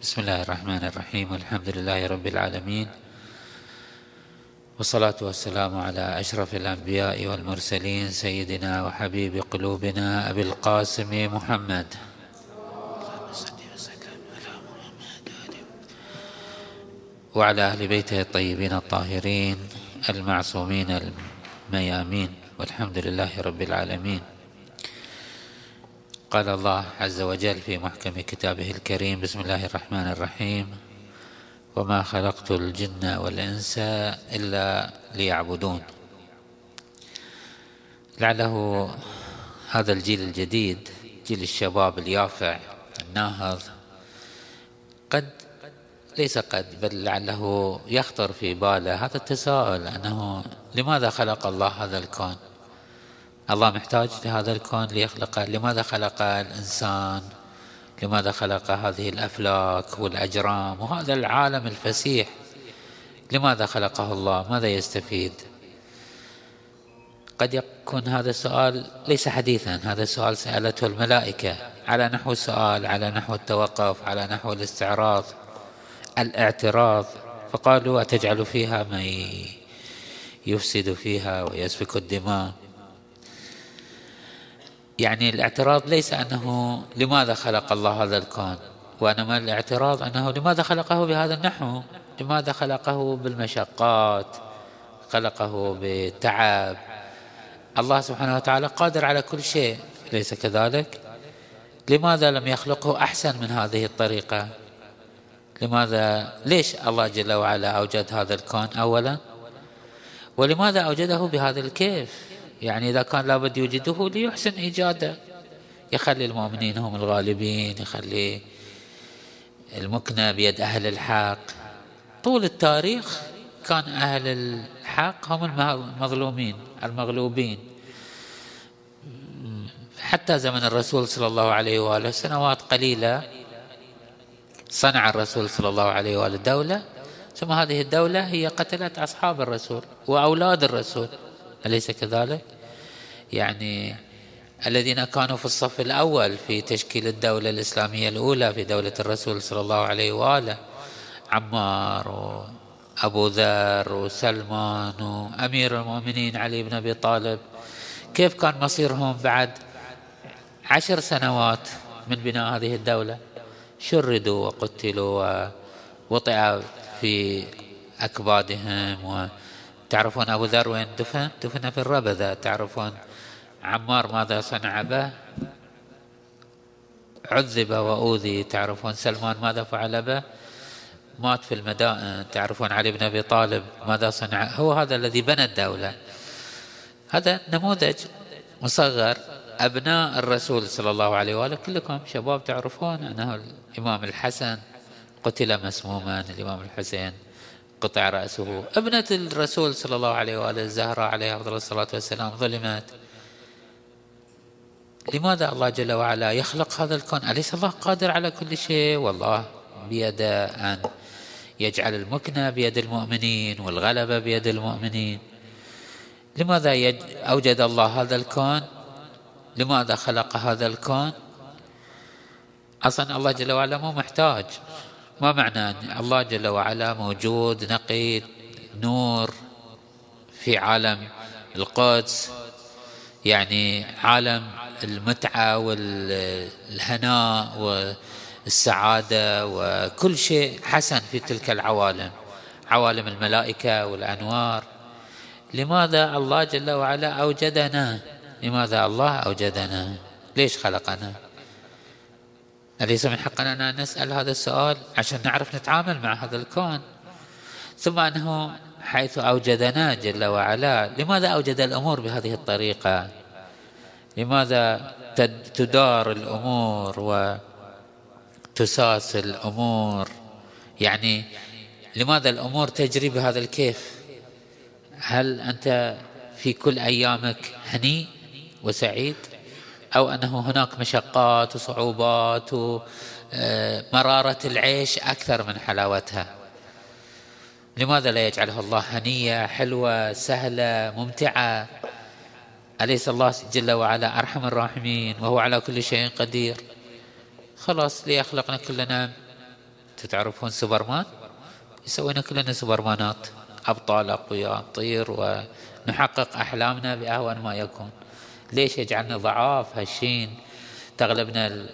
بسم الله الرحمن الرحيم والحمد لله رب العالمين والصلاة والسلام على أشرف الأنبياء والمرسلين سيدنا وحبيب قلوبنا أبي القاسم محمد وعلى أهل بيته الطيبين الطاهرين المعصومين الميامين والحمد لله رب العالمين قال الله عز وجل في محكم كتابه الكريم بسم الله الرحمن الرحيم. وما خلقت الجن والإنس إلا ليعبدون. لعله هذا الجيل الجديد جيل الشباب اليافع الناهض قد ليس قد بل لعله يخطر في باله هذا التساؤل أنه لماذا خلق الله هذا الكون؟ الله محتاج لهذا الكون ليخلقه لماذا خلق الإنسان؟ لماذا خلق هذه الأفلاك والأجرام وهذا العالم الفسيح؟ لماذا خلقه الله؟ ماذا يستفيد؟ قد يكون هذا السؤال ليس حديثا هذا السؤال سألته الملائكة على نحو السؤال على نحو التوقف على نحو الاستعراض الإعتراض فقالوا أتجعل فيها من يفسد فيها ويسفك الدماء؟ يعني الاعتراض ليس أنه لماذا خلق الله هذا الكون وإنما الاعتراض أنه لماذا خلقه بهذا النحو لماذا خلقه بالمشقات خلقه بالتعب. الله سبحانه وتعالى قادر على كل شيء ليس كذلك؟ لماذا لم يخلقه أحسن من هذه الطريقة؟ لماذا ليش الله جل وعلا أوجد هذا الكون أولا؟ ولماذا أوجده بهذا الكيف؟ يعني إذا كان لابد يوجده ليحسن إيجاده. يخلي المؤمنين هم الغالبين يخلي المكنة بيد أهل الحق. طول التاريخ كان أهل الحق هم المظلومين المغلوبين. حتى زمن الرسول صلى الله عليه وآله سنوات قليلة صنع الرسول صلى الله عليه وآله دولة ثم هذه الدولة هي قتلت أصحاب الرسول وأولاد الرسول. أليس كذلك؟ يعني الذين كانوا في الصف الأول في تشكيل الدولة الإسلامية الأولى في دولة الرسول صلى الله عليه وآله عمار وأبو ذر وسلمان وأمير المؤمنين علي بن أبي طالب كيف كان مصيرهم بعد عشر سنوات من بناء هذه الدولة شردوا وقتلوا ووطئ في أكبادهم وتعرفون أبو ذر وين دفن؟ دفن في الربذة تعرفون عمار ماذا صنع به؟ عذب وأوذي تعرفون سلمان ماذا فعل به؟ مات في المدائن تعرفون علي بن أبي طالب ماذا صنع؟ هو هذا الذي بنى الدولة. هذا نموذج مصغر أبناء الرسول صلى الله عليه وآله كلكم شباب تعرفون أنه الإمام الحسن قتل مسموما الإمام الحسين. قطع رأسه. ابنة الرسول صلى الله عليه وآله الزهراء عليه أفضل الصلاة والسلام ظلمت. لماذا الله جل وعلا يخلق هذا الكون؟ أليس الله قادر على كل شيء؟ والله بيده أن يجعل المكنة بيد المؤمنين والغلبة بيد المؤمنين. لماذا أوجد الله هذا الكون؟ لماذا خلق هذا الكون؟ أصلا الله جل وعلا مو محتاج. ما معنى الله جل وعلا موجود نقي نور في عالم القدس؟ يعني عالم المتعة والهناء والسعادة وكل شيء حسن في تلك العوالم عوالم الملائكة والأنوار. لماذا الله جل وعلا أوجدنا؟ لماذا الله أوجدنا؟ ليش خلقنا؟ أليس من حقنا أن نسأل هذا السؤال عشان نعرف نتعامل مع هذا الكون؟ ثم أنه حيث أوجدنا جل وعلا لماذا أوجد الأمور بهذه الطريقة؟ لماذا تدار الأمور وتساس الأمور؟ يعني لماذا الأمور تجري بهذا الكيف؟ هل أنت في كل أيامك هني وسعيد؟ أو أنه هناك مشقات وصعوبات ومرارة العيش أكثر من حلاوتها. لماذا لا يجعلها الله هنية حلوة سهلة ممتعة؟ أليس الله جل وعلا أرحم الراحمين؟ وهو على كل شيء قدير. خلاص ليخلقنا كلنا. تعرفون سوبرمان؟ يسوينا كلنا سوبرمانات. أبطال أقوياء نطير ونحقق أحلامنا بأهون ما يكون. ليش يجعلنا ضعاف هشين تغلبنا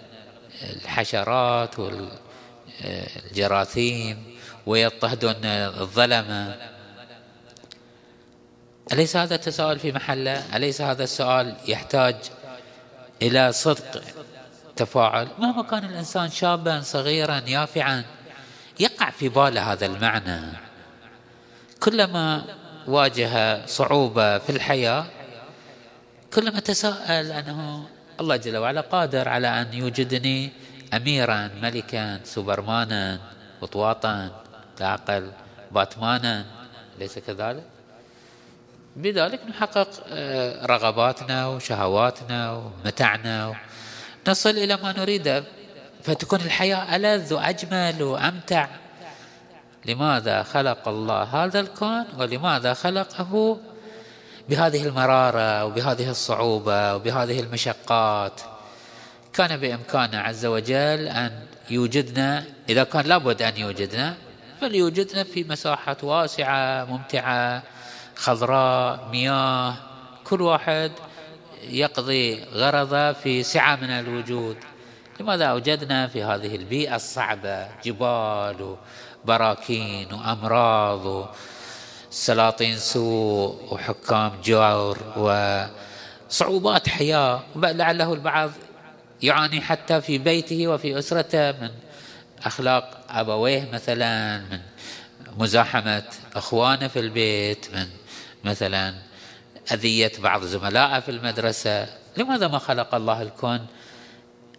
الحشرات والجراثيم ويضطهدون الظلمة. أليس هذا التساؤل في محله؟ أليس هذا السؤال يحتاج إلى صدق تفاعل؟ مهما كان الإنسان شابا صغيرا يافعا يقع في باله هذا المعنى. كلما واجه صعوبة في الحياة كلما تساءل أنه الله جل وعلا قادر على أن يوجدني أميرا ملكا سوبرمانا وطواطا لا باتمانا. ليس كذلك؟ بذلك نحقق آه، رغباتنا وشهواتنا ومتعنا. نصل إلى ما نريده فتكون الحياة ألذ وأجمل وأمتع. لماذا خلق الله هذا الكون ولماذا خلقه بهذه المرارة وبهذه الصعوبة وبهذه المشقات كان بإمكانه عز وجل أن يوجدنا إذا كان لابد أن يوجدنا فليوجدنا في مساحات واسعة ممتعة خضراء مياه كل واحد يقضي غرضه في سعة من الوجود. لماذا أوجدنا في هذه البيئة الصعبة؟ جبال وبراكين وأمراض وسلاطين سوء وحكام جور وصعوبات حياة. لعله البعض يعاني حتى في بيته وفي أسرته من أخلاق أبويه مثلا من مزاحمة أخوانه في البيت من مثلا أذية بعض زملائه في المدرسة. لماذا ما خلق الله الكون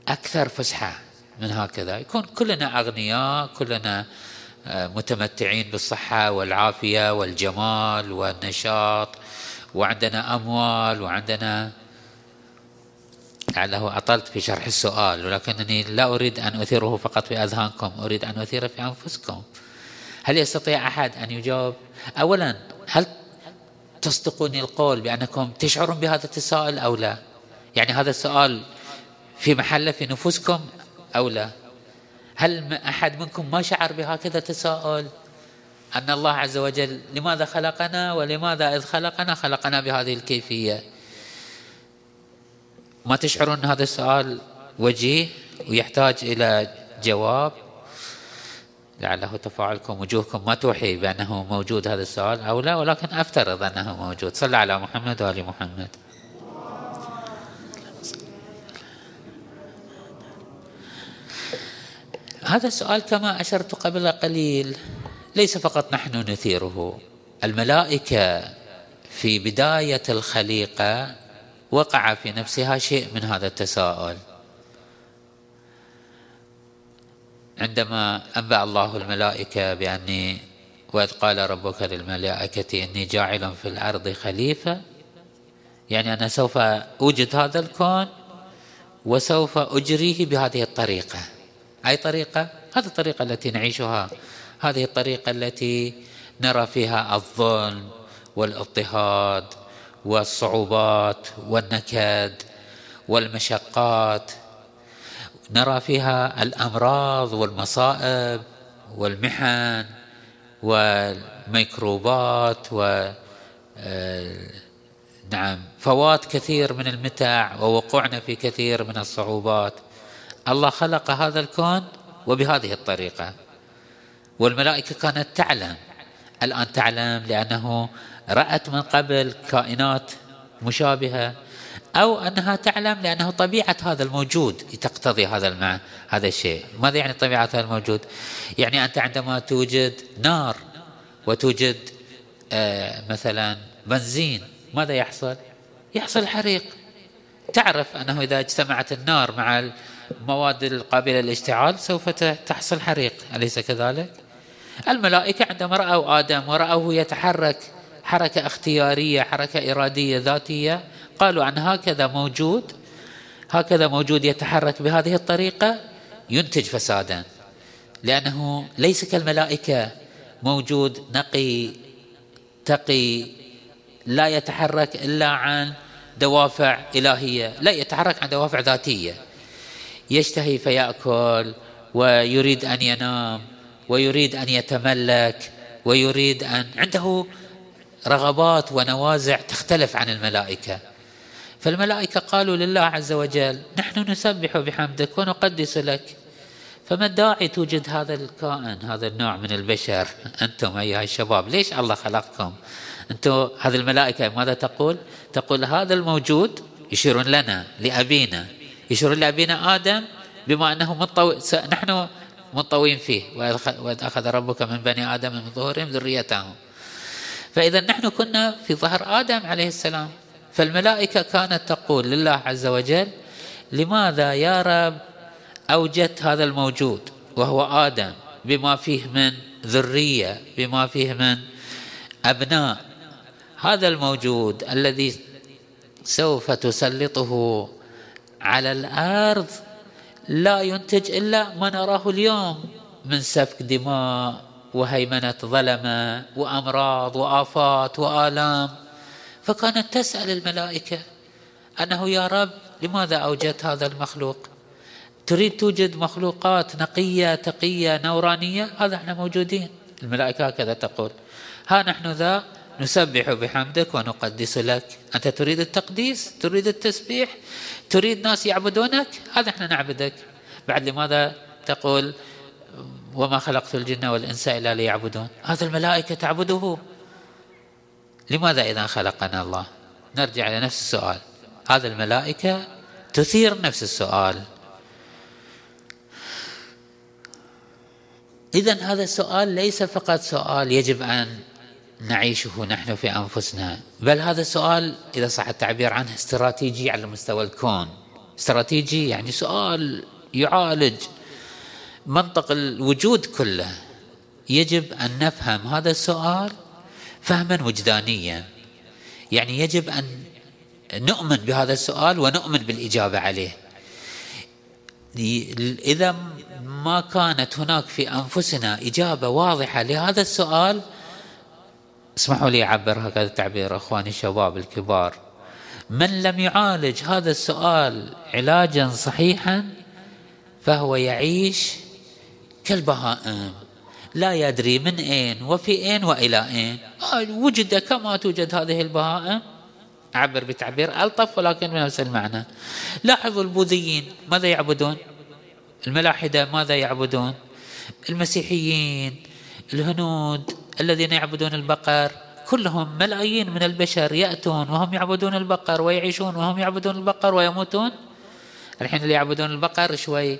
أكثر فسحة من هكذا؟ يكون كلنا أغنياء كلنا متمتعين بالصحة والعافية والجمال والنشاط وعندنا أموال وعندنا لعله أطلت في شرح السؤال ولكنني لا أريد أن أثيره فقط في أذهانكم أريد أن أثيره في أنفسكم. هل يستطيع أحد أن يجاوب؟ أولا هل تصدقون القول بأنكم تشعرون بهذا التساؤل أو لا؟ يعني هذا السؤال في محله في نفوسكم أو لا؟ هل أحد منكم ما شعر بهكذا تساؤل؟ أن الله عز وجل لماذا خلقنا ولماذا إذ خلقنا؟ خلقنا بهذه الكيفية. ما تشعرون هذا السؤال وجيه ويحتاج إلى جواب؟ لعله تفاعلكم وجوهكم ما توحي بأنه موجود هذا السؤال أو لا ولكن أفترض أنه موجود. صلى على محمد وآل محمد. هذا السؤال كما أشرت قبل قليل ليس فقط نحن نثيره الملائكة في بداية الخليقة وقع في نفسها شيء من هذا التساؤل. عندما أنبأ الله الملائكة بأني وإذ قال ربك للملائكة إني جاعل في الأرض خليفة يعني أنا سوف أوجد هذا الكون وسوف أجريه بهذه الطريقة. أي طريقة؟ هذه الطريقة التي نعيشها. هذه الطريقة التي نرى فيها الظلم والاضطهاد والصعوبات والنكد والمشقات. نرى فيها الأمراض والمصائب والمحن والميكروبات و آه، نعم فوات كثير من المتع ووقوعنا في كثير من الصعوبات. الله خلق هذا الكون وبهذه الطريقة. والملائكة كانت تعلم. الآن تعلم لأنه رأت من قبل كائنات مشابهة أو أنها تعلم لأنه طبيعة هذا الموجود تقتضي هذا المعنى هذا الشيء. ماذا يعني طبيعة هذا الموجود؟ يعني أنت عندما توجد نار وتوجد آه مثلا بنزين ماذا يحصل؟ يحصل حريق. تعرف أنه إذا اجتمعت النار مع المواد القابلة للاشتعال سوف تحصل حريق أليس كذلك؟ الملائكة عندما رأوا آدم ورأوه يتحرك حركة اختيارية حركة إرادية ذاتية قالوا عن هكذا موجود هكذا موجود يتحرك بهذه الطريقة ينتج فسادا. لأنه ليس كالملائكة موجود نقي تقي لا يتحرك إلا عن دوافع إلهية لا يتحرك عن دوافع ذاتية. يشتهي فيأكل ويريد أن ينام ويريد أن يتملك ويريد أن عنده رغبات ونوازع تختلف عن الملائكة. فالملائكة قالوا لله عز وجل نحن نسبح بحمدك ونقدس لك. فما الداعي توجد هذا الكائن هذا النوع من البشر؟ أنتم أيها الشباب ليش الله خلقكم؟ أنتم هذه الملائكة ماذا تقول؟ تقول هذا الموجود يشيرون لنا لأبينا. يشيرون لأبينا آدم بما أنه منطوي نحن منطوين فيه. وإذ أخذ ربك من بني آدم من ظهورهم ذريتهم. فإذا نحن كنا في ظهر آدم عليه السلام. فالملائكة كانت تقول لله عز وجل لماذا يا رب أوجدت هذا الموجود وهو آدم بما فيه من ذرية بما فيه من أبناء؟ هذا الموجود الذي سوف تسلطه على الأرض لا ينتج إلا ما نراه اليوم من سفك دماء وهيمنة ظلمة وأمراض وآفات وآلام. فكانت تسأل الملائكة أنه يا رب لماذا أوجدت هذا المخلوق؟ تريد توجد مخلوقات نقية تقية نورانية؟ هذا إحنا موجودين. الملائكة هكذا تقول. ها نحن ذا نسبح بحمدك ونقدس لك. أنت تريد التقديس؟ تريد التسبيح؟ تريد ناس يعبدونك؟ هذا إحنا نعبدك. بعد لماذا تقول وما خلقت الجن والإنس إلا ليعبدون؟ هذا الملائكة تعبده. لماذا إذا خلقنا الله؟ نرجع إلى نفس السؤال. هذا الملائكة تثير نفس السؤال. إذا هذا السؤال ليس فقط سؤال يجب أن نعيشه نحن في أنفسنا. بل هذا السؤال إذا صح التعبير عنه استراتيجي على مستوى الكون. استراتيجي يعني سؤال يعالج منطق الوجود كله. يجب أن نفهم هذا السؤال فهما وجدانيا. يعني يجب أن نؤمن بهذا السؤال ونؤمن بالإجابة عليه. إذا ما كانت هناك في أنفسنا إجابة واضحة لهذا السؤال اسمحوا لي أعبر هكذا التعبير أخواني الشباب الكبار. من لم يعالج هذا السؤال علاجا صحيحا فهو يعيش كالبهائم. لا يدري من أين وفي أين وإلى أين. وجد كما توجد هذه البهائم. أعبر بتعبير ألطف ولكن بنفس المعنى لاحظوا البوذيين ماذا يعبدون؟ الملاحدة ماذا يعبدون؟ المسيحيين الهنود الذين يعبدون البقر كلهم ملايين من البشر يأتون وهم يعبدون البقر ويعيشون وهم يعبدون البقر ويموتون. الحين اللي يعبدون البقر شوي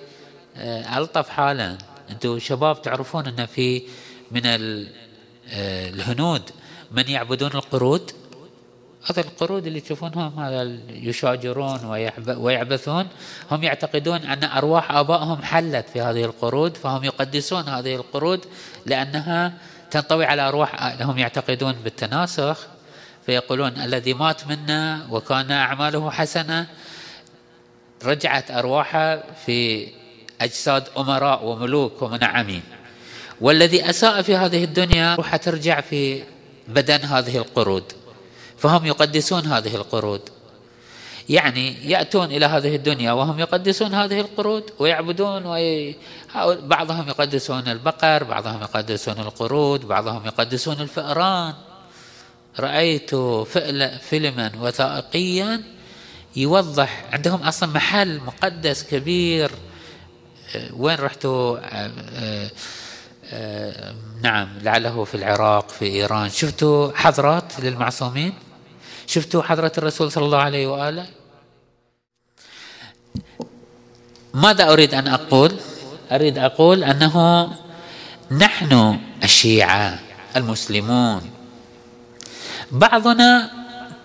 آه، ألطف حالا. أنتم شباب تعرفون أن في من آه، الهنود من يعبدون القرود؟ هذا القرود اللي تشوفونهم هذا يشاجرون ويعبثون. هم يعتقدون أن أرواح آبائهم حلت في هذه القرود فهم يقدسون هذه القرود لأنها تنطوي على أرواح هم يعتقدون بالتناسخ فيقولون الذي مات منا وكان أعماله حسنة رجعت أرواحه في أجساد أمراء وملوك ومنعمين. والذي أساء في هذه الدنيا روحه ترجع في بدن هذه القرود فهم يقدسون هذه القرود. يعني يأتون إلى هذه الدنيا وهم يقدسون هذه القرود ويعبدون وي... بعضهم يقدسون البقر بعضهم يقدسون القرود بعضهم يقدسون الفئران. رأيت فيلما وثائقيا يوضح عندهم أصلا محل مقدس كبير. آه، وين رحتوا آه، آه، نعم لعله في العراق في إيران. شفتوا حضرات للمعصومين؟ شفتوا حضرة الرسول صلى الله عليه وآله؟ ماذا أريد أن أقول؟ أريد أقول أنه نحن الشيعة المسلمون. بعضنا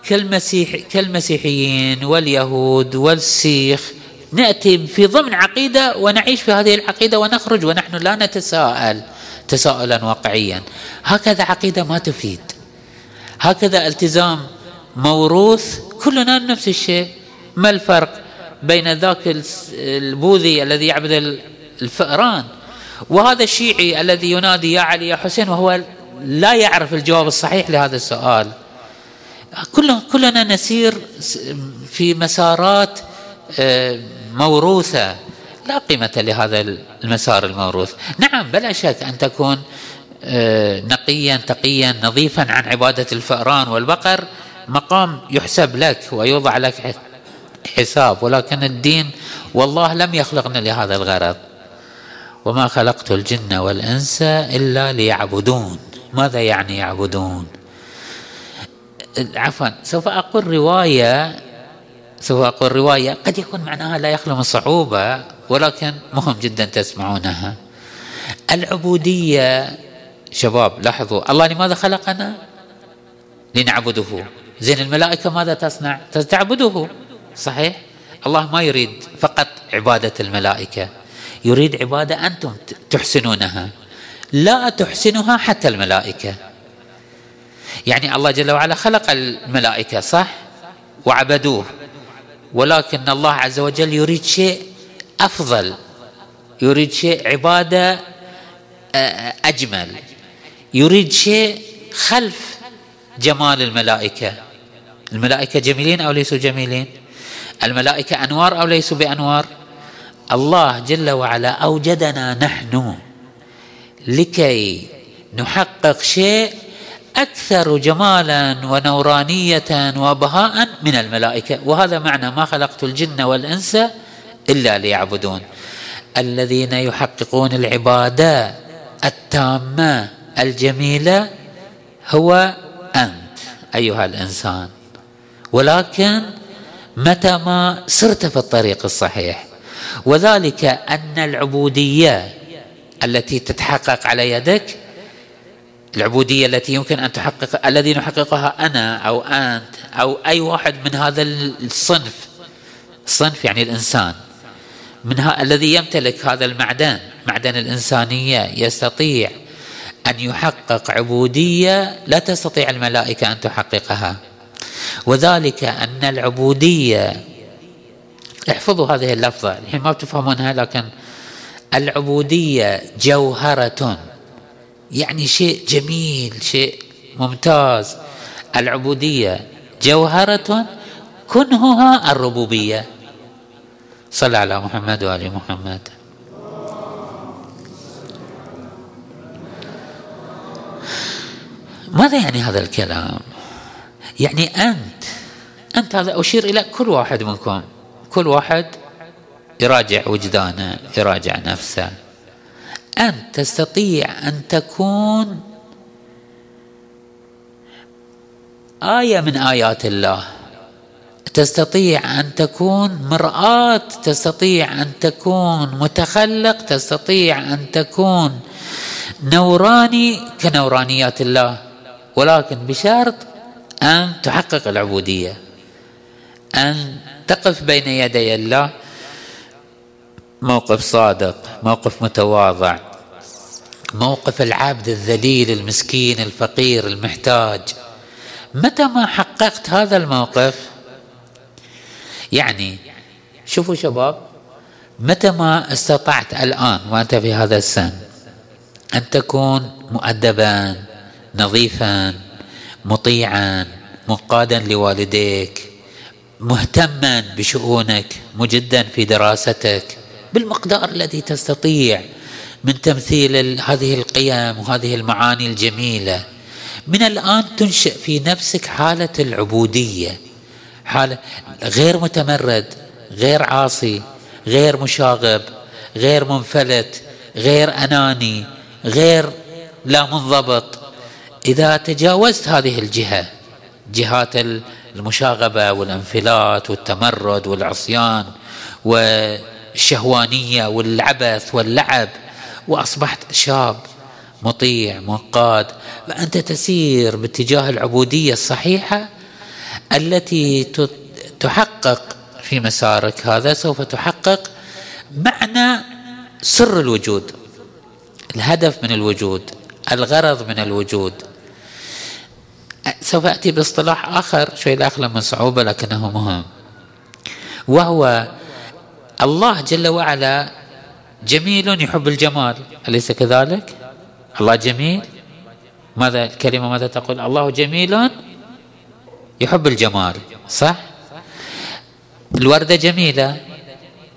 كالمسيح كالمسيحيين واليهود والسيخ نأتي في ضمن عقيدة ونعيش في هذه العقيدة ونخرج ونحن لا نتساءل تساؤلا واقعيا. هكذا عقيدة ما تفيد. هكذا التزام موروث كلنا نفس الشيء. ما الفرق؟ بين ذاك البوذي الذي يعبد الفئران. وهذا الشيعي الذي ينادي يا علي يا حسين وهو لا يعرف الجواب الصحيح لهذا السؤال. كلنا كلنا نسير في مسارات آه، موروثة. لا قيمة لهذا المسار الموروث. نعم بلا شك أن تكون آه، نقيا تقيا نظيفا عن عبادة الفأران والبقر. مقام يحسب لك ويوضع لك حساب ولكن الدين والله لم يخلقنا لهذا الغرض. وما خلقت الجن والإنس إلا ليعبدون. ماذا يعني يعبدون؟ عفوا سوف أقول رواية سوف أقول رواية قد يكون معناها لا يخلو من صعوبة ولكن مهم جدا تسمعونها. العبودية شباب لاحظوا الله لماذا خلقنا؟ لنعبده. زين الملائكة ماذا تصنع؟ تعبده. صحيح؟ الله ما يريد فقط عبادة الملائكة يريد عبادة أنتم تحسنونها لا تحسنها حتى الملائكة. يعني الله جل وعلا خلق الملائكة صح؟ وعبدوه. ولكن الله عز وجل يريد شيء أفضل يريد شيء عبادة آه، أجمل يريد شيء خلف جمال الملائكة. الملائكة جميلين أو ليسوا جميلين؟ الملائكة أنوار أو ليسوا بأنوار؟ الله جل وعلا أوجدنا نحن لكي نحقق شيء أكثر جمالا ونورانية وبهاء من الملائكة. وهذا معنى ما خلقت الجن والإنس إلا ليعبدون. الذين يحققون العبادة التامة الجميلة هو أنت أيها الإنسان. ولكن متى ما سرت في الطريق الصحيح. وذلك أن العبودية التي تتحقق على يدك العبودية التي يمكن أن تحقق الذي نحققها أنا أو أنت أو أي واحد من هذا الصنف الصنف يعني الإنسان من ها الذي يمتلك هذا المعدن معدن الإنسانية يستطيع أن يحقق عبودية لا تستطيع الملائكة أن تحققها. وذلك أن العبودية احفظوا هذه اللفظة الحين ما بتفهمونها لكن العبودية جوهرة يعني شيء جميل شيء ممتاز. العبودية جوهرة كنهها الربوبية. صلى على محمد وآل محمد. ماذا يعني هذا الكلام؟ يعني أنت أنت هذا أشير إلى كل واحد منكم. كل واحد يراجع وجدانه يراجع نفسه. أنت تستطيع أن تكون آية من آيات الله. تستطيع أن تكون مرآة تستطيع أن تكون متخلق تستطيع أن تكون نوراني كنورانيات الله. ولكن بشرط أن تحقق العبودية. أن تقف بين يدي الله. موقف صادق موقف متواضع. موقف العبد الذليل المسكين الفقير المحتاج. متى ما حققت هذا الموقف؟ يعني شوفوا شباب متى ما استطعت الآن وأنت في هذا السن أن تكون مؤدبا نظيفا مطيعا منقادا لوالديك مهتما بشؤونك مجدا في دراستك بالمقدار الذي تستطيع من تمثيل هذه القيم وهذه المعاني الجميلة. من الآن تنشئ في نفسك حالة العبودية حالة غير متمرد غير عاصي غير مشاغب غير منفلت غير أناني غير لا منضبط. إذا تجاوزت هذه الجهة جهات المشاغبة والانفلات والتمرد والعصيان والشهوانية والعبث واللعب وأصبحت شاب مطيع منقاد فأنت تسير باتجاه العبودية الصحيحة التي تحقق في مسارك هذا سوف تحقق معنى سر الوجود الهدف من الوجود الغرض من الوجود. سوف أتي باصطلاح آخر شوي الأخلى من صعوبة لكنه مهم. وهو الله جل وعلا جميل يحب الجمال. أليس كذلك؟ الله جميل. ماذا الكلمة؟ ماذا تقول؟ الله جميل يحب الجمال. صح؟ الوردة جميلة.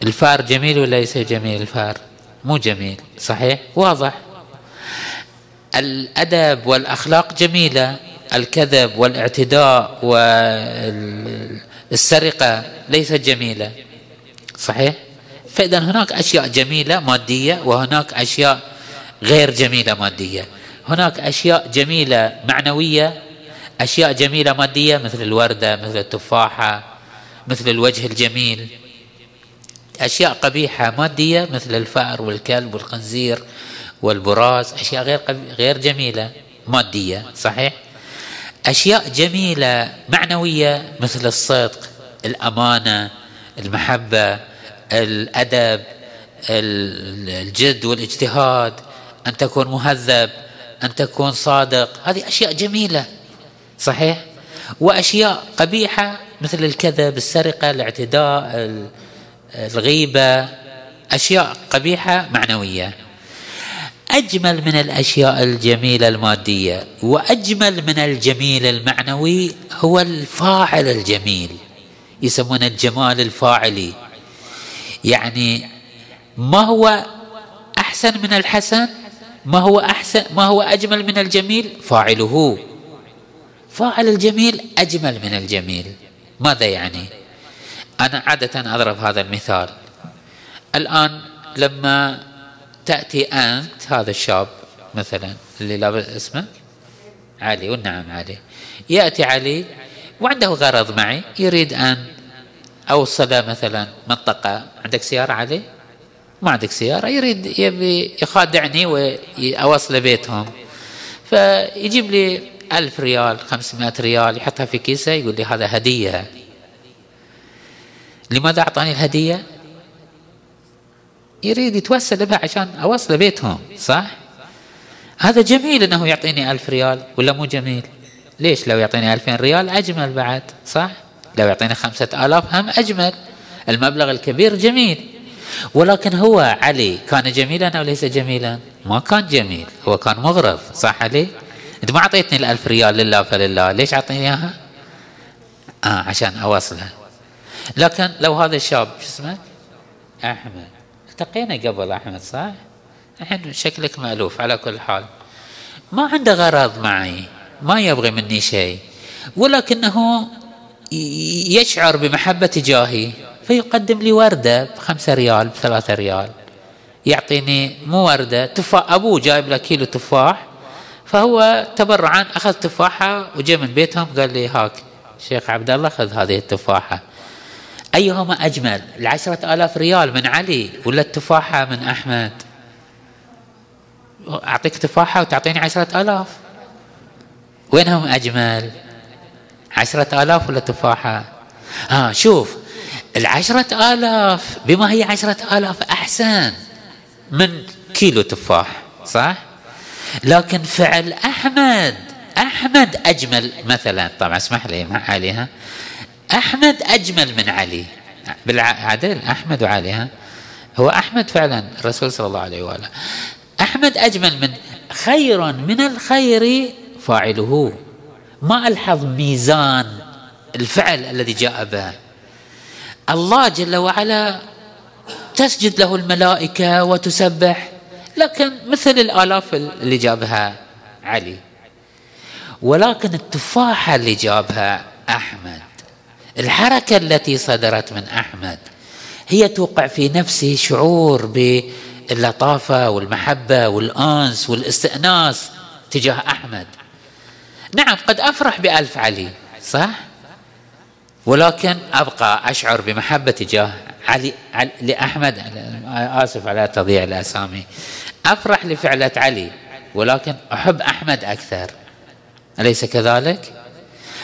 الفار جميل ولا ليس جميل؟ الفار مو جميل. صحيح؟ واضح. الأدب والأخلاق جميلة. الكذب والاعتداء والسرقة ليست جميلة. صحيح؟ فإذا هناك أشياء جميلة مادية وهناك أشياء غير جميلة مادية. هناك أشياء جميلة معنوية أشياء جميلة مادية مثل الوردة مثل التفاحة مثل الوجه الجميل. أشياء قبيحة مادية مثل الفأر والكلب والخنزير والبراز أشياء غير غير جميلة مادية. صحيح؟ أشياء جميلة معنوية مثل الصدق الأمانة المحبة الأدب الجد والاجتهاد أن تكون مهذب أن تكون صادق. هذه أشياء جميلة صحيح؟ وأشياء قبيحة مثل الكذب السرقة الاعتداء الغيبة. أشياء قبيحة معنوية. أجمل من الأشياء الجميلة المادية وأجمل من الجميل المعنوي هو الفاعل الجميل يسمون الجمال الفاعلي. يعني ما هو أحسن من الحسن؟ ما هو أحسن ما هو أجمل من الجميل؟ فاعله. فاعل الجميل أجمل من الجميل. ماذا يعني؟ أنا عادة أضرب هذا المثال. الآن لما تأتي أنت هذا الشاب مثلا اللي لابس اسمه؟ علي والنعم علي. يأتي علي وعنده غرض معي يريد أن أوصل مثلا منطقة. عندك سيارة علي؟ ما عندك سيارة يريد يبي يخادعني وأوصل بيتهم. فيجيب لي ألف ريال خمسمائة ريال يحطها في كيسة يقول لي هذا هدية. لماذا أعطاني الهدية؟ يريد يتوسل بها عشان أوصل بيتهم صح؟ هذا جميل أنه يعطيني ألف ريال ولا مو جميل؟ ليش لو يعطيني ألفين ريال أجمل بعد صح؟ لو يعطيني خمسة آلاف هم أجمل. المبلغ الكبير جميل. ولكن هو علي كان جميلا أو ليس جميلا؟ ما كان جميل هو كان مغرض صح علي؟ أنت ما أعطيتني الألف ريال لله فلله ليش أعطيني إياها؟ آه عشان أوصلها لكن لو هذا الشاب شو اسمه؟ أحمد. التقينا قبل أحمد صح؟ الحين شكلك مألوف على كل حال. ما عنده غرض معي ما يبغي مني شيء ولكنه يشعر بمحبة تجاهي فيقدم لي وردة بخمسة ريال بثلاثة ريال. يعطيني مو وردة تفاح أبوه جايب له كيلو تفاح فهو تبرعا أخذ تفاحة وجاء من بيتهم قال لي هاك شيخ عبد الله خذ هذه التفاحة. أيهما أجمل؟ العشرة آلاف ريال من علي ولا التفاحة من أحمد؟ أعطيك تفاحة وتعطيني عشرة آلاف. وينهم أجمل؟ عشرة آلاف ولا تفاحة ها شوف العشرة آلاف بما هي عشرة آلاف أحسن من كيلو تفاح صح؟ لكن فعل أحمد أحمد أجمل مثلا. طبعا اسمح لي مع عليها أحمد أجمل من علي. بالعدل أحمد وعلي ها؟ هو أحمد فعلا الرسول صلى الله عليه وآله. أحمد أجمل من خير من الخير فاعله. ما ألحظ ميزان الفعل الذي جاء به. الله جل وعلا تسجد له الملائكة وتسبح لكن مثل الآلاف اللي جابها علي. ولكن التفاحة اللي جابها أحمد. الحركة التي صدرت من أحمد هي توقع في نفسه شعور باللطافة والمحبة والأنس والاستئناس تجاه أحمد. نعم قد أفرح بألف علي صح؟ ولكن أبقى أشعر بمحبة تجاه علي, علي لأحمد آسف على تضييع الأسامي. أفرح لفعلة علي ولكن أحب أحمد أكثر. أليس كذلك؟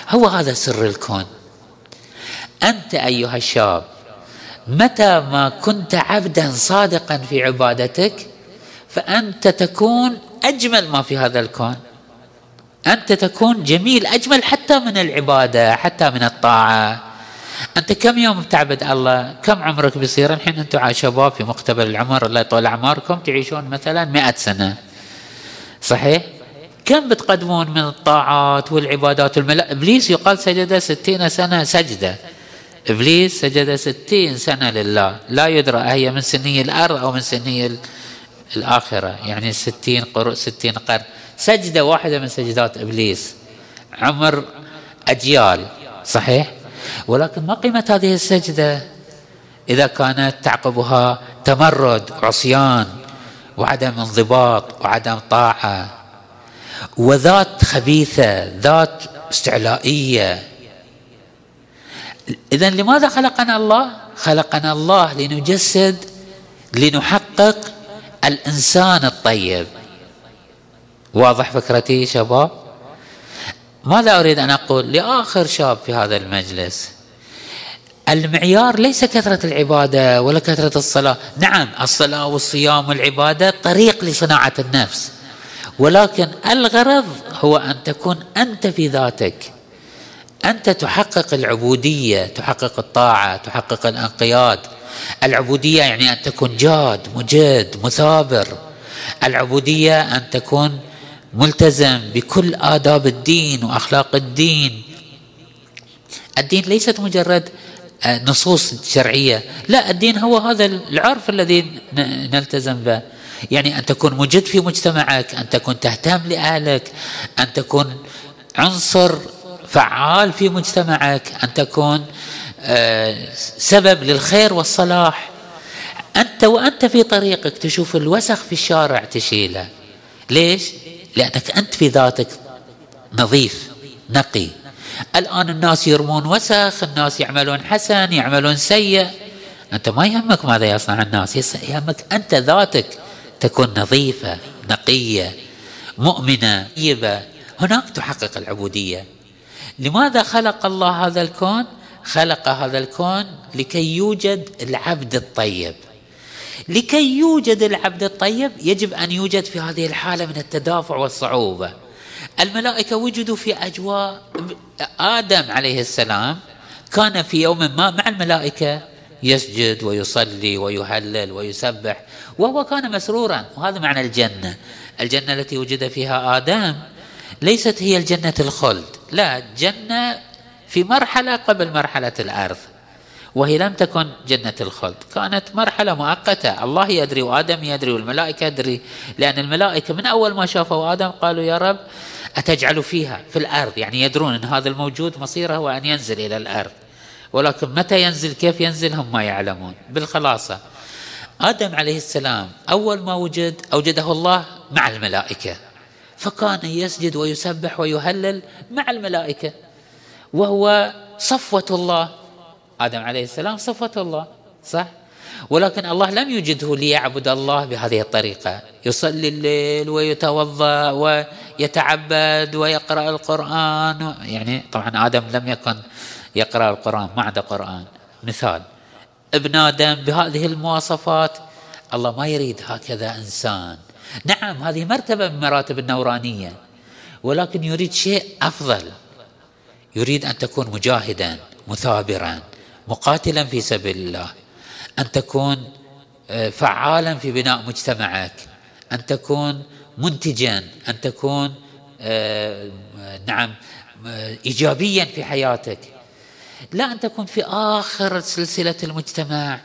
هو هذا سر الكون. أنت أيها الشاب متى ما كنت عبدا صادقا في عبادتك فأنت تكون أجمل ما في هذا الكون. أنت تكون جميل أجمل حتى من العبادة حتى من الطاعة. أنت كم يوم تعبد الله؟ كم عمرك بيصير؟ الحين أنتم شباب في مقتبل العمر الله يطول أعماركم تعيشون مثلا مئة سنة. صحيح؟ كم بتقدمون من الطاعات والعبادات والملا إبليس يقال سجد ستين سنة سجدة. إبليس سجد ستين سنة لله. لا يدرى هي من سني الأرض أو من سني الآخرة. يعني ستين قر ستين قرن. سجدة واحدة من سجدات إبليس. عمر أجيال. صحيح؟ ولكن ما قيمة هذه السجدة؟ إذا كانت تعقبها تمرد عصيان وعدم انضباط وعدم طاعة وذات خبيثة ذات استعلائية إذا لماذا خلقنا الله؟ خلقنا الله لنجسد لنحقق الإنسان الطيب. واضح فكرتي شباب؟ ماذا أريد أن أقول؟ لآخر شاب في هذا المجلس. المعيار ليس كثرة العبادة ولا كثرة الصلاة. نعم الصلاة والصيام والعبادة طريق لصناعة النفس. ولكن الغرض هو أن تكون أنت في ذاتك. أنت تحقق العبودية تحقق الطاعة تحقق الانقياد. العبودية يعني أن تكون جاد مجد مثابر. العبودية أن تكون ملتزم بكل آداب الدين وأخلاق الدين. الدين ليست مجرد آه، نصوص شرعية. لا الدين هو هذا العرف الذي نلتزم به. يعني أن تكون مجد في مجتمعك أن تكون تهتم لأهلك أن تكون عنصر فعال في مجتمعك أن تكون آه، سبب للخير والصلاح. أنت وأنت في طريقك تشوف الوسخ في الشارع تشيله. ليش؟ لأنك أنت في ذاتك نظيف نقي. الآن الناس يرمون وسخ الناس يعملون حسن يعملون سيء. أنت ما يهمك ماذا يصنع الناس يهمك أنت ذاتك تكون نظيفة نقية مؤمنة طيبة. هناك تحقق العبودية. لماذا خلق الله هذا الكون؟ خلق هذا الكون لكي يوجد العبد الطيب. لكي يوجد العبد الطيب يجب أن يوجد في هذه الحالة من التدافع والصعوبة. الملائكة وجدوا في أجواء آدم عليه السلام كان في يوم ما مع الملائكة يسجد ويصلي ويهلل ويسبح وهو كان مسرورا وهذا معنى الجنة. الجنة التي وجد فيها آدم ليست هي الجنة الخلد. لا جنة في مرحلة قبل مرحلة الأرض وهي لم تكن جنة الخلد. كانت مرحلة مؤقتة. الله يدري وآدم يدري والملائكة يدري لأن الملائكة من أول ما شافوا آدم قالوا يا رب أتجعل فيها في الأرض. يعني يدرون أن هذا الموجود مصيره هو أن ينزل إلى الأرض. ولكن متى ينزل؟ كيف ينزل؟ هم ما يعلمون. بالخلاصة آدم عليه السلام أول ما وجد أوجده الله مع الملائكة. فكان يسجد ويسبح ويهلل مع الملائكة. وهو صفوة الله. آدم عليه السلام صفة الله صح؟ ولكن الله لم يجده ليعبد الله بهذه الطريقة. يصلي الليل ويتوضأ ويتعبد ويقرأ القرآن. يعني طبعا آدم لم يكن يقرأ القرآن ما عنده قرآن. مثال ابن آدم بهذه المواصفات الله ما يريد هكذا إنسان. نعم هذه مرتبة من مراتب النورانية ولكن يريد شيء أفضل. يريد أن تكون مجاهدا مثابرا مقاتلا في سبيل الله أن تكون آه، فعالا في بناء مجتمعك أن تكون منتجا أن تكون آه، نعم آه، ايجابيا في حياتك. لا أن تكون في آخر سلسلة المجتمع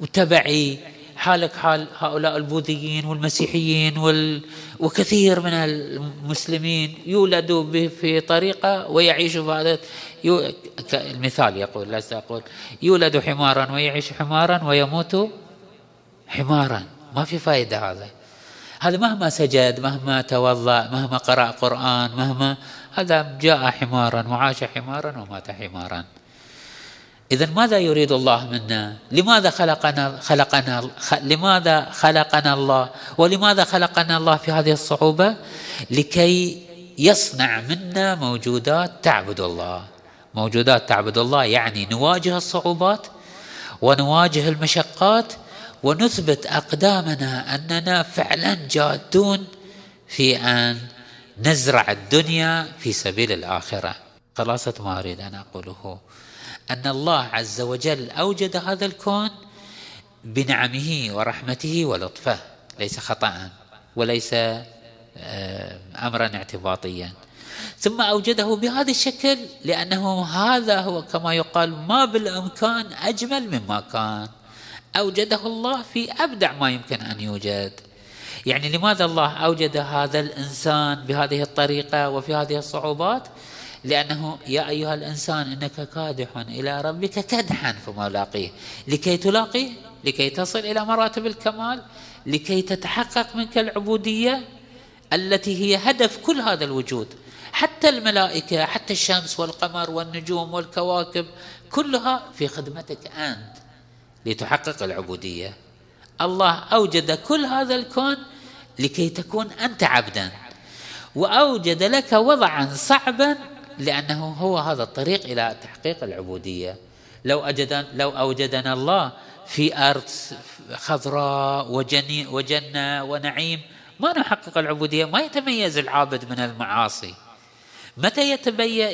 وتبعي حالك حال هؤلاء البوذيين والمسيحيين وال... وكثير من المسلمين يولدوا في طريقة ويعيشوا بعد يو... المثال يقول لا أقول يولد حمارا ويعيش حمارا ويموت حمارا. ما في فائدة هذا. هذا مهما سجد مهما توضأ مهما قرأ قرآن مهما هذا جاء حمارا وعاش حمارا ومات حمارا. إذا ماذا يريد الله منا؟ لماذا خلقنا خلقنا لماذا خلقنا الله؟ ولماذا خلقنا الله في هذه الصعوبة؟ لكي يصنع منا موجودات تعبد الله. موجودات تعبد الله يعني نواجه الصعوبات ونواجه المشقات ونثبت أقدامنا أننا فعلا جادون في أن نزرع الدنيا في سبيل الآخرة. خلاصة ما أريد أن أقوله أن الله عز وجل أوجد هذا الكون بنعمه ورحمته ولطفه. ليس خطأ وليس آه، أمرا اعتباطيا. ثم أوجده بهذا الشكل لأنه هذا هو كما يقال ما بالإمكان أجمل مما كان. أوجده الله في أبدع ما يمكن أن يوجد. يعني لماذا الله أوجد هذا الإنسان بهذه الطريقة وفي هذه الصعوبات؟ لأنه يا أيها الإنسان إنك كادح إلى ربك كدحا فملاقيه لكي تلاقيه لكي تصل إلى مراتب الكمال لكي تتحقق منك العبودية التي هي هدف كل هذا الوجود. حتى الملائكة حتى الشمس والقمر والنجوم والكواكب كلها في خدمتك أنت لتحقق العبودية. الله أوجد كل هذا الكون لكي تكون أنت عبدا. وأوجد لك وضعا صعبا لأنه هو هذا الطريق إلى تحقيق العبودية. لو أجدن لو أوجدنا الله في أرض خضراء وجني وجنة ونعيم ما نحقق العبودية. ما يتميز العابد من المعاصي. متى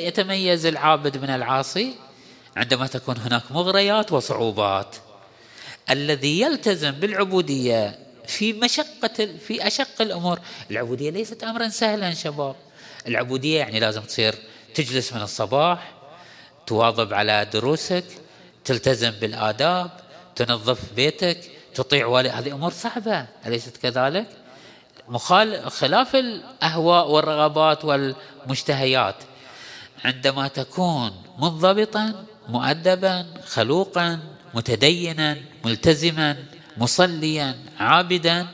يتميز العابد من العاصي؟ عندما تكون هناك مغريات وصعوبات. الذي يلتزم بالعبودية في مشقة في أشق الأمور. العبودية ليست أمرا سهلا شباب. العبودية يعني لازم تصير تجلس من الصباح تواظب على دروسك تلتزم بالآداب تنظف بيتك تطيع والي هذه أمور صعبة أليست كذلك؟ مخال خلاف الأهواء والرغبات والمشتهيات عندما تكون منضبطا مؤدبا خلوقا متدينا ملتزما مصليا عابدا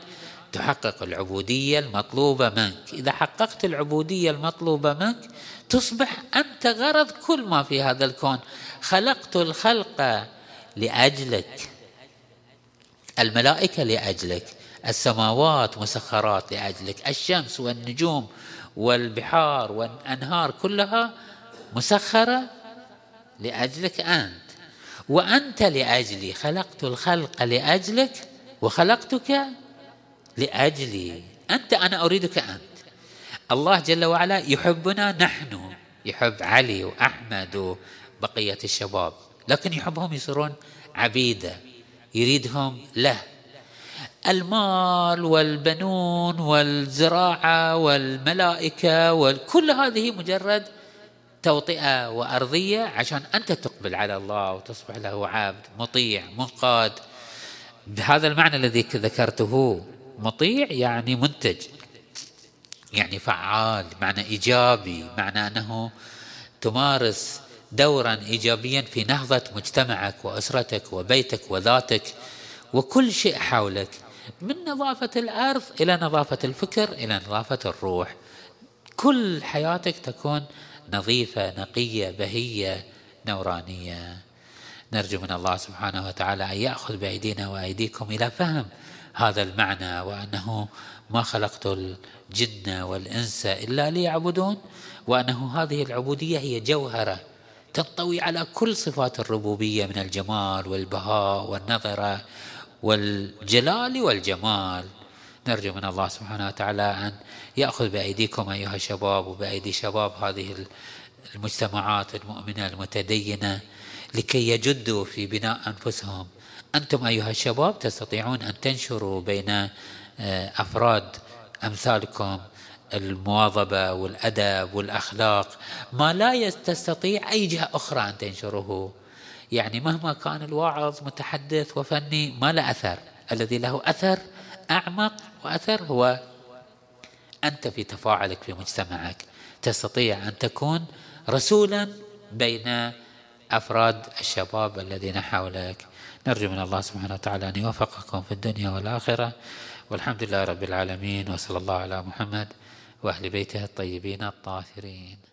تحقق العبودية المطلوبة منك. إذا حققت العبودية المطلوبة منك تصبح أنت غرض كل ما في هذا الكون. خلقت الخلق لأجلك. الملائكة لأجلك. السماوات مسخرات لأجلك. الشمس والنجوم والبحار والأنهار كلها مسخرة لأجلك أنت. وأنت لأجلي. خلقت الخلق لأجلك وخلقتك لأجلي أنت أنا أريدك أنت. الله جل وعلا يحبنا نحن. يحب علي وأحمد وبقية الشباب. لكن يحبهم يصيرون عبيدة. يريدهم له. المال والبنون والزراعة والملائكة وكل هذه مجرد توطئة وأرضية عشان أنت تقبل على الله وتصبح له عبد مطيع منقاد. بهذا المعنى الذي ذكرته. مطيع يعني منتج يعني فعال معنى إيجابي معنى أنه تمارس دورا إيجابيا في نهضة مجتمعك وأسرتك وبيتك وذاتك وكل شيء حولك من نظافة الأرض إلى نظافة الفكر إلى نظافة الروح. كل حياتك تكون نظيفة نقية بهية نورانية. نرجو من الله سبحانه وتعالى أن يأخذ بأيدينا وأيديكم إلى فهم هذا المعنى وأنه ما خلقت الجن والإنس إلا ليعبدون وأنه هذه العبودية هي جوهرة تنطوي على كل صفات الربوبية من الجمال والبهاء والنظرة والجلال والجمال. نرجو من الله سبحانه وتعالى أن يأخذ بأيديكم أيها الشباب وبأيدي شباب هذه المجتمعات المؤمنة المتدينة لكي يجدوا في بناء أنفسهم أنتم أيها الشباب تستطيعون أن تنشروا بين آه، أفراد أمثالكم المواظبة والأدب والأخلاق. ما لا تستطيع أي جهة أخرى أن تنشره. يعني مهما كان الواعظ متحدث وفني ما له أثر. الذي له أثر أعمق وأثر هو أنت في تفاعلك في مجتمعك. تستطيع أن تكون رسولا بين أفراد الشباب الذين حولك. نرجو من الله سبحانه وتعالى أن يوفقكم في الدنيا والآخرة. والحمد لله رب العالمين وصلى الله على محمد وأهل بيته الطيبين الطاهرين.